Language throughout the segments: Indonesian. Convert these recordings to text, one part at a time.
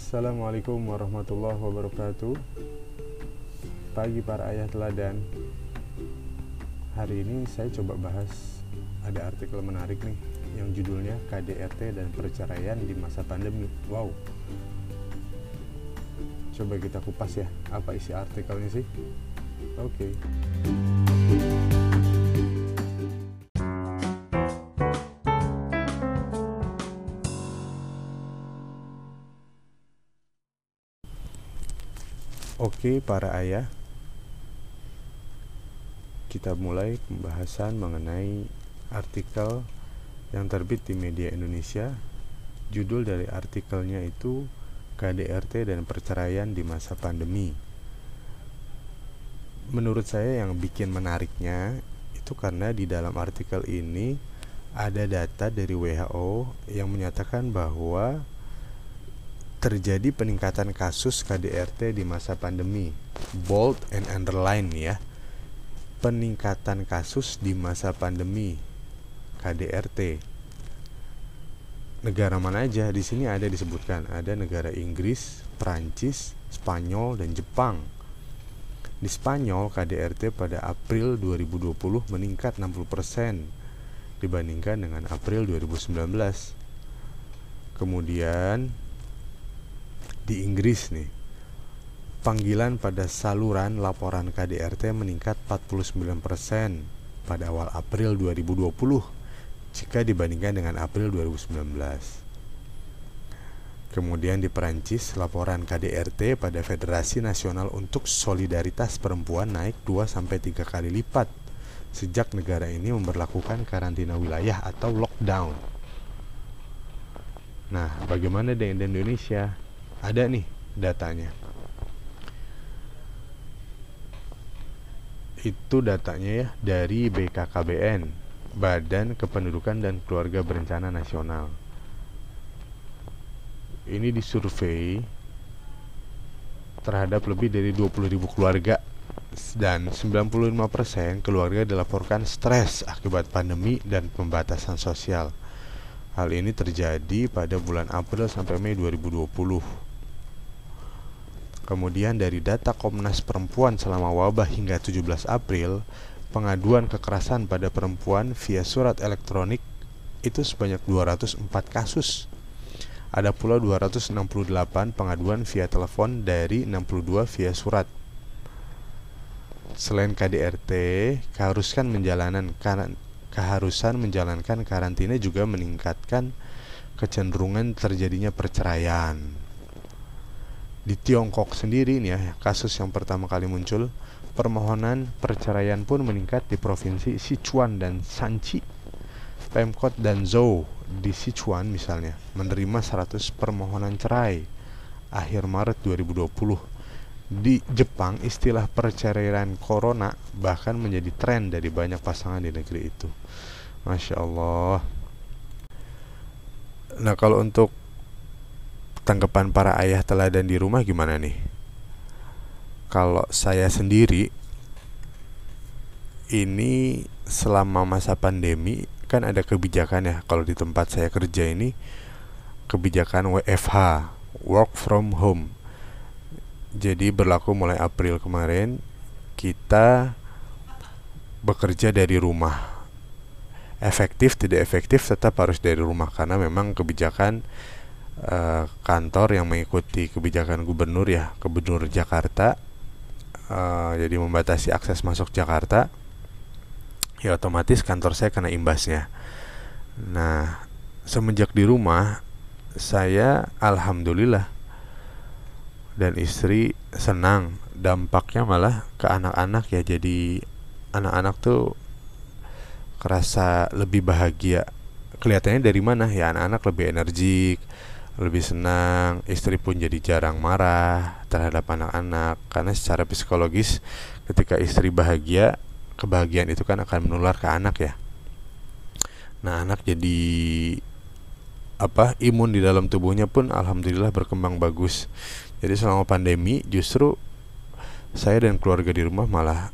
Assalamualaikum warahmatullahi wabarakatuh. Pagi para ayah teladan. Hari ini saya coba bahas Ada artikel menarik nih Yang judulnya KDRT dan perceraian di masa pandemi. Wow. Coba kita kupas ya Apa isi artikelnya sih? Oke. okay. Oke, para ayah, kita mulai pembahasan mengenai artikel yang terbit di media Indonesia. Judul dari artikelnya itu KDRT dan perceraian di masa pandemi. Menurut saya yang bikin menariknya itu karena di dalam artikel ini ada data dari WHO yang menyatakan bahwa terjadi peningkatan kasus KDRT di masa pandemi. Bold and underline ya. Peningkatan kasus di masa pandemi KDRT. Negara mana aja di sini ada disebutkan, ada negara Inggris, Prancis, Spanyol dan Jepang. Di Spanyol KDRT pada April 2020 meningkat 60% dibandingkan dengan April 2019. Kemudian di Inggris nih panggilan pada saluran laporan KDRT meningkat 49% pada awal April 2020 jika dibandingkan dengan April 2019. Kemudian di Perancis, laporan KDRT pada Federasi Nasional untuk Solidaritas Perempuan naik 2 3 kali lipat sejak negara ini memperlakukan karantina wilayah atau lockdown. Nah, bagaimana dengan Indonesia? Ada nih datanya itu datanya ya dari BKKBN Badan Kependudukan dan Keluarga Berencana Nasional ini disurvei terhadap lebih dari 20.000 keluarga dan 95% keluarga dilaporkan stres akibat pandemi dan pembatasan sosial. Hal ini terjadi pada bulan April sampai Mei 2020. Kemudian dari data Komnas Perempuan selama wabah hingga 17 April, pengaduan kekerasan pada perempuan via surat elektronik itu sebanyak 204 kasus. Ada pula 268 pengaduan via telepon dari 62 via surat. Selain KDRT, keharusan menjalankan keharusan menjalankan karantina juga meningkatkan kecenderungan terjadinya perceraian di Tiongkok sendiri nih ya kasus yang pertama kali muncul permohonan perceraian pun meningkat di provinsi Sichuan dan Shanxi. Pemkot dan Zhou di Sichuan misalnya menerima 100 permohonan cerai akhir Maret 2020 di Jepang istilah perceraian corona bahkan menjadi tren dari banyak pasangan di negeri itu. Masya Allah. Nah kalau untuk tanggapan para ayah teladan di rumah gimana nih? Kalau saya sendiri ini selama masa pandemi kan ada kebijakan ya kalau di tempat saya kerja ini kebijakan WFH work from home jadi berlaku mulai April kemarin kita bekerja dari rumah efektif tidak efektif tetap harus dari rumah karena memang kebijakan uh, kantor yang mengikuti kebijakan gubernur ya gubernur Jakarta. Uh, jadi membatasi akses masuk Jakarta ya otomatis kantor saya kena imbasnya. Nah semenjak di rumah saya alhamdulillah dan istri senang. Dampaknya malah ke anak-anak ya. Jadi anak-anak tuh kerasa lebih bahagia. Kelihatannya dari mana? Ya anak-anak lebih energik lebih senang, istri pun jadi jarang marah terhadap anak-anak karena secara psikologis ketika istri bahagia, kebahagiaan itu kan akan menular ke anak ya. Nah, anak jadi apa? imun di dalam tubuhnya pun alhamdulillah berkembang bagus. Jadi selama pandemi justru saya dan keluarga di rumah malah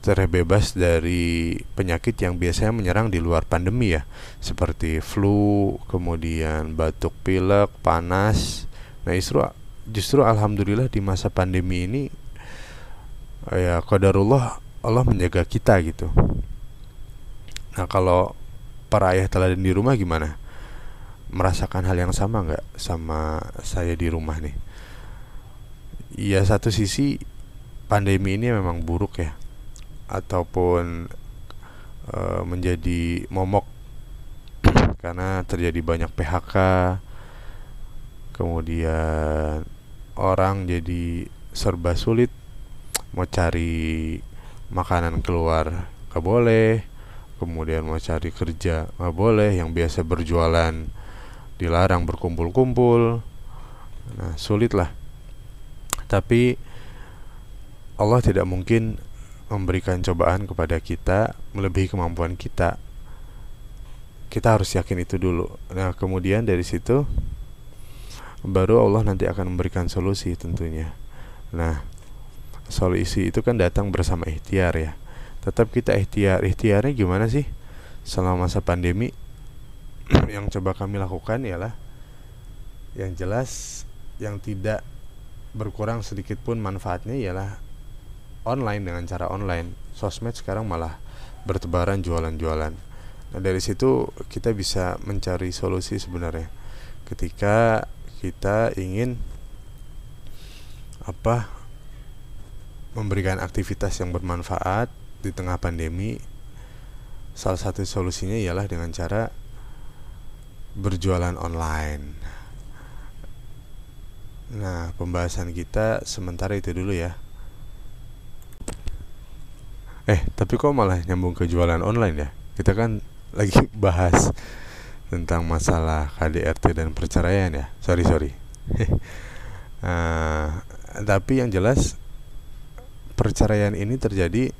terbebas dari penyakit yang biasanya menyerang di luar pandemi ya. Seperti flu, kemudian batuk pilek, panas, nah justru justru alhamdulillah di masa pandemi ini ya qadarullah Allah menjaga kita gitu. Nah kalau para ayah teladan di rumah gimana? Merasakan hal yang sama nggak sama saya di rumah nih? Ya satu sisi pandemi ini memang buruk ya ataupun e, menjadi momok. Karena terjadi banyak PHK kemudian orang jadi serba sulit mau cari makanan keluar gak boleh kemudian mau cari kerja gak boleh yang biasa berjualan dilarang berkumpul-kumpul. Nah sulit lah tapi Allah tidak mungkin memberikan cobaan kepada kita melebihi kemampuan kita. Kita harus yakin itu dulu. Nah kemudian dari situ baru Allah nanti akan memberikan solusi tentunya. Nah solusi itu kan datang bersama ikhtiar ya. Tetap kita ikhtiar. Ikhtiarnya gimana sih? Selama masa pandemi yang coba kami lakukan ialah yang jelas yang tidak berkurang sedikit pun manfaatnya ialah online dengan cara online. Sosmed sekarang malah bertebaran jualan-jualan. Nah, dari situ kita bisa mencari solusi sebenarnya. Ketika kita ingin apa memberikan aktivitas yang bermanfaat di tengah pandemi, salah satu solusinya ialah dengan cara berjualan online. Nah, pembahasan kita sementara itu dulu ya. Eh, tapi kok malah nyambung ke jualan online ya? Kita kan lagi bahas tentang masalah KDRT dan perceraian ya. Sorry, sorry. uh, tapi yang jelas perceraian ini terjadi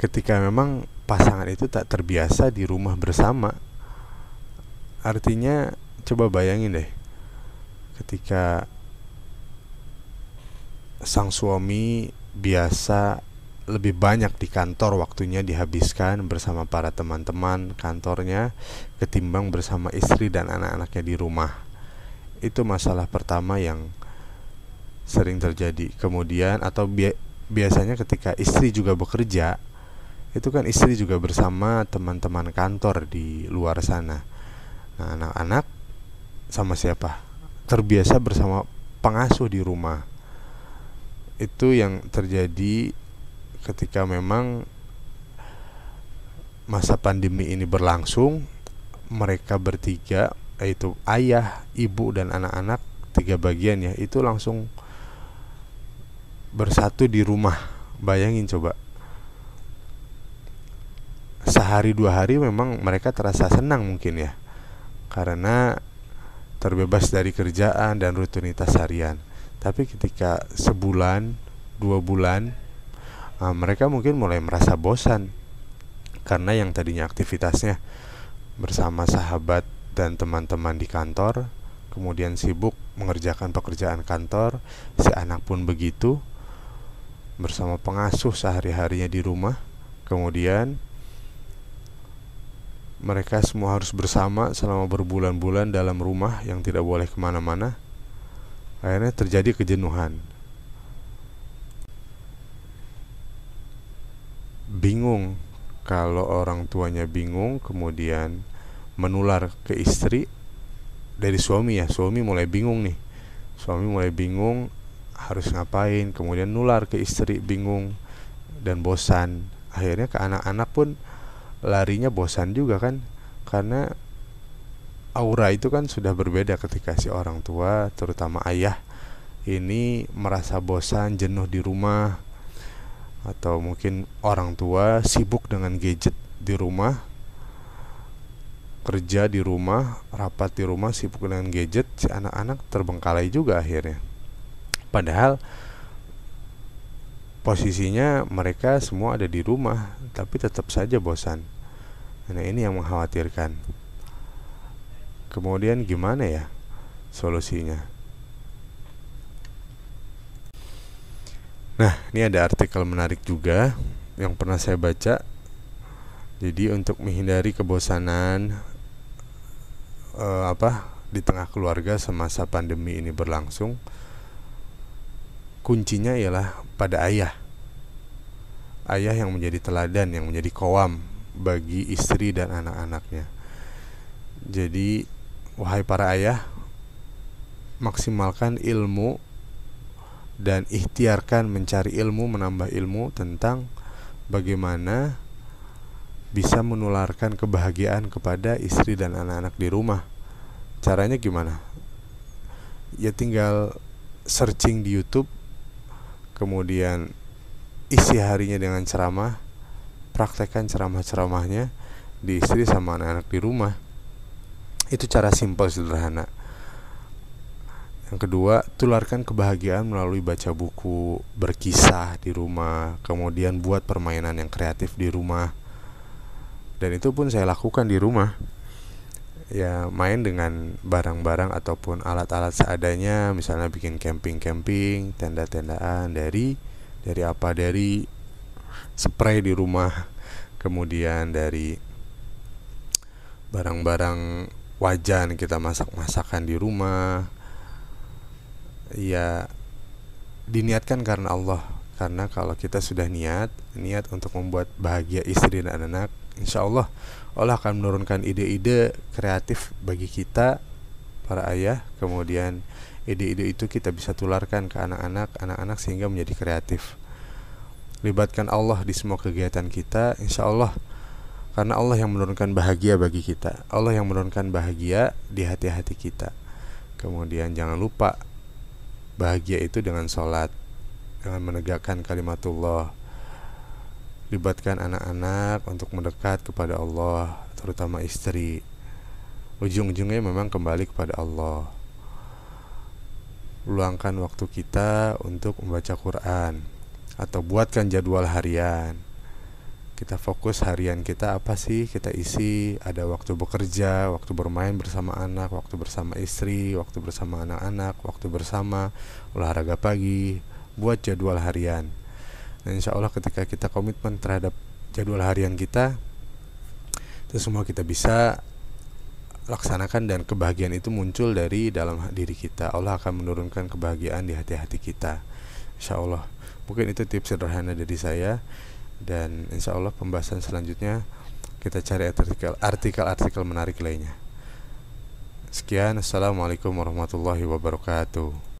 ketika memang pasangan itu tak terbiasa di rumah bersama Artinya coba bayangin deh ketika sang suami biasa lebih banyak di kantor waktunya dihabiskan bersama para teman-teman kantornya ketimbang bersama istri dan anak-anaknya di rumah. Itu masalah pertama yang sering terjadi. Kemudian atau bi biasanya ketika istri juga bekerja, itu kan istri juga bersama teman-teman kantor di luar sana. Nah, anak-anak sama siapa? Terbiasa bersama pengasuh di rumah. Itu yang terjadi ketika memang masa pandemi ini berlangsung, mereka bertiga yaitu ayah, ibu dan anak-anak tiga bagian ya, itu langsung bersatu di rumah. Bayangin coba. Sehari dua hari memang mereka terasa senang mungkin ya karena terbebas dari kerjaan dan rutinitas harian. Tapi ketika sebulan, dua bulan, uh, mereka mungkin mulai merasa bosan karena yang tadinya aktivitasnya bersama sahabat dan teman-teman di kantor, kemudian sibuk mengerjakan pekerjaan kantor, si anak pun begitu bersama pengasuh sehari-harinya di rumah, kemudian mereka semua harus bersama selama berbulan-bulan dalam rumah yang tidak boleh ke mana-mana. Akhirnya terjadi kejenuhan. Bingung kalau orang tuanya bingung, kemudian menular ke istri dari suami ya. Suami mulai bingung nih. Suami mulai bingung harus ngapain, kemudian nular ke istri bingung dan bosan. Akhirnya ke anak-anak pun larinya bosan juga kan karena aura itu kan sudah berbeda ketika si orang tua terutama ayah ini merasa bosan jenuh di rumah atau mungkin orang tua sibuk dengan gadget di rumah kerja di rumah rapat di rumah sibuk dengan gadget si anak-anak terbengkalai juga akhirnya. Padahal posisinya mereka semua ada di rumah tapi tetap saja bosan. Nah ini yang mengkhawatirkan. Kemudian gimana ya solusinya nah ini ada artikel menarik juga yang pernah saya baca. Jadi untuk menghindari kebosanan eh, apa di tengah keluarga semasa pandemi ini berlangsung kuncinya ialah pada ayah. Ayah yang menjadi teladan yang menjadi kowam bagi istri dan anak-anaknya. Jadi wahai para ayah maksimalkan ilmu dan ikhtiarkan mencari ilmu menambah ilmu tentang bagaimana bisa menularkan kebahagiaan kepada istri dan anak-anak di rumah. Caranya gimana? Ya tinggal searching di YouTube kemudian isi harinya dengan ceramah praktekkan ceramah-ceramahnya di istri sama anak-anak di rumah. Itu cara simpel sederhana yang kedua tularkan kebahagiaan melalui baca buku berkisah di rumah kemudian buat permainan yang kreatif di rumah. Dan itu pun saya lakukan di rumah. Ya main dengan barang-barang ataupun alat-alat seadanya misalnya bikin camping-camping tenda-tendaan dari dari apa? Dari spray di rumah kemudian dari barang-barang wajan kita masak-masakan di rumah ya diniatkan karena Allah. Karena kalau kita sudah niat niat untuk membuat bahagia istri dan anak insya Allah Allah akan menurunkan ide-ide kreatif bagi kita para ayah. Kemudian ide-ide itu kita bisa tularkan ke anak-anak anak-anak sehingga menjadi kreatif. Libatkan Allah di semua kegiatan kita insya Allah. Karena Allah yang menurunkan bahagia bagi kita. Allah yang menurunkan bahagia di hati-hati kita. Kemudian jangan lupa bahagia itu dengan sholat dengan menegakkan kalimatullah. Libatkan anak-anak untuk mendekat kepada Allah terutama istri. Ujung-ujungnya memang kembali kepada Allah. Luangkan waktu kita untuk membaca Quran atau buatkan jadwal harian kita fokus harian kita apa sih? Kita isi ada waktu bekerja waktu bermain bersama anak waktu bersama istri waktu bersama anak-anak waktu bersama olahraga pagi buat jadwal harian. Dan insya Allah ketika kita komitmen terhadap jadwal harian kita itu semua kita bisa laksanakan dan kebahagiaan itu muncul dari dalam diri kita. Allah akan menurunkan kebahagiaan di hati-hati kita. Insya Allah. Mungkin itu tips sederhana dari saya dan insya Allah pembahasan selanjutnya kita cari artikel artikel-artikel menarik lainnya. Sekian assalamualaikum warahmatullahi wabarakatuh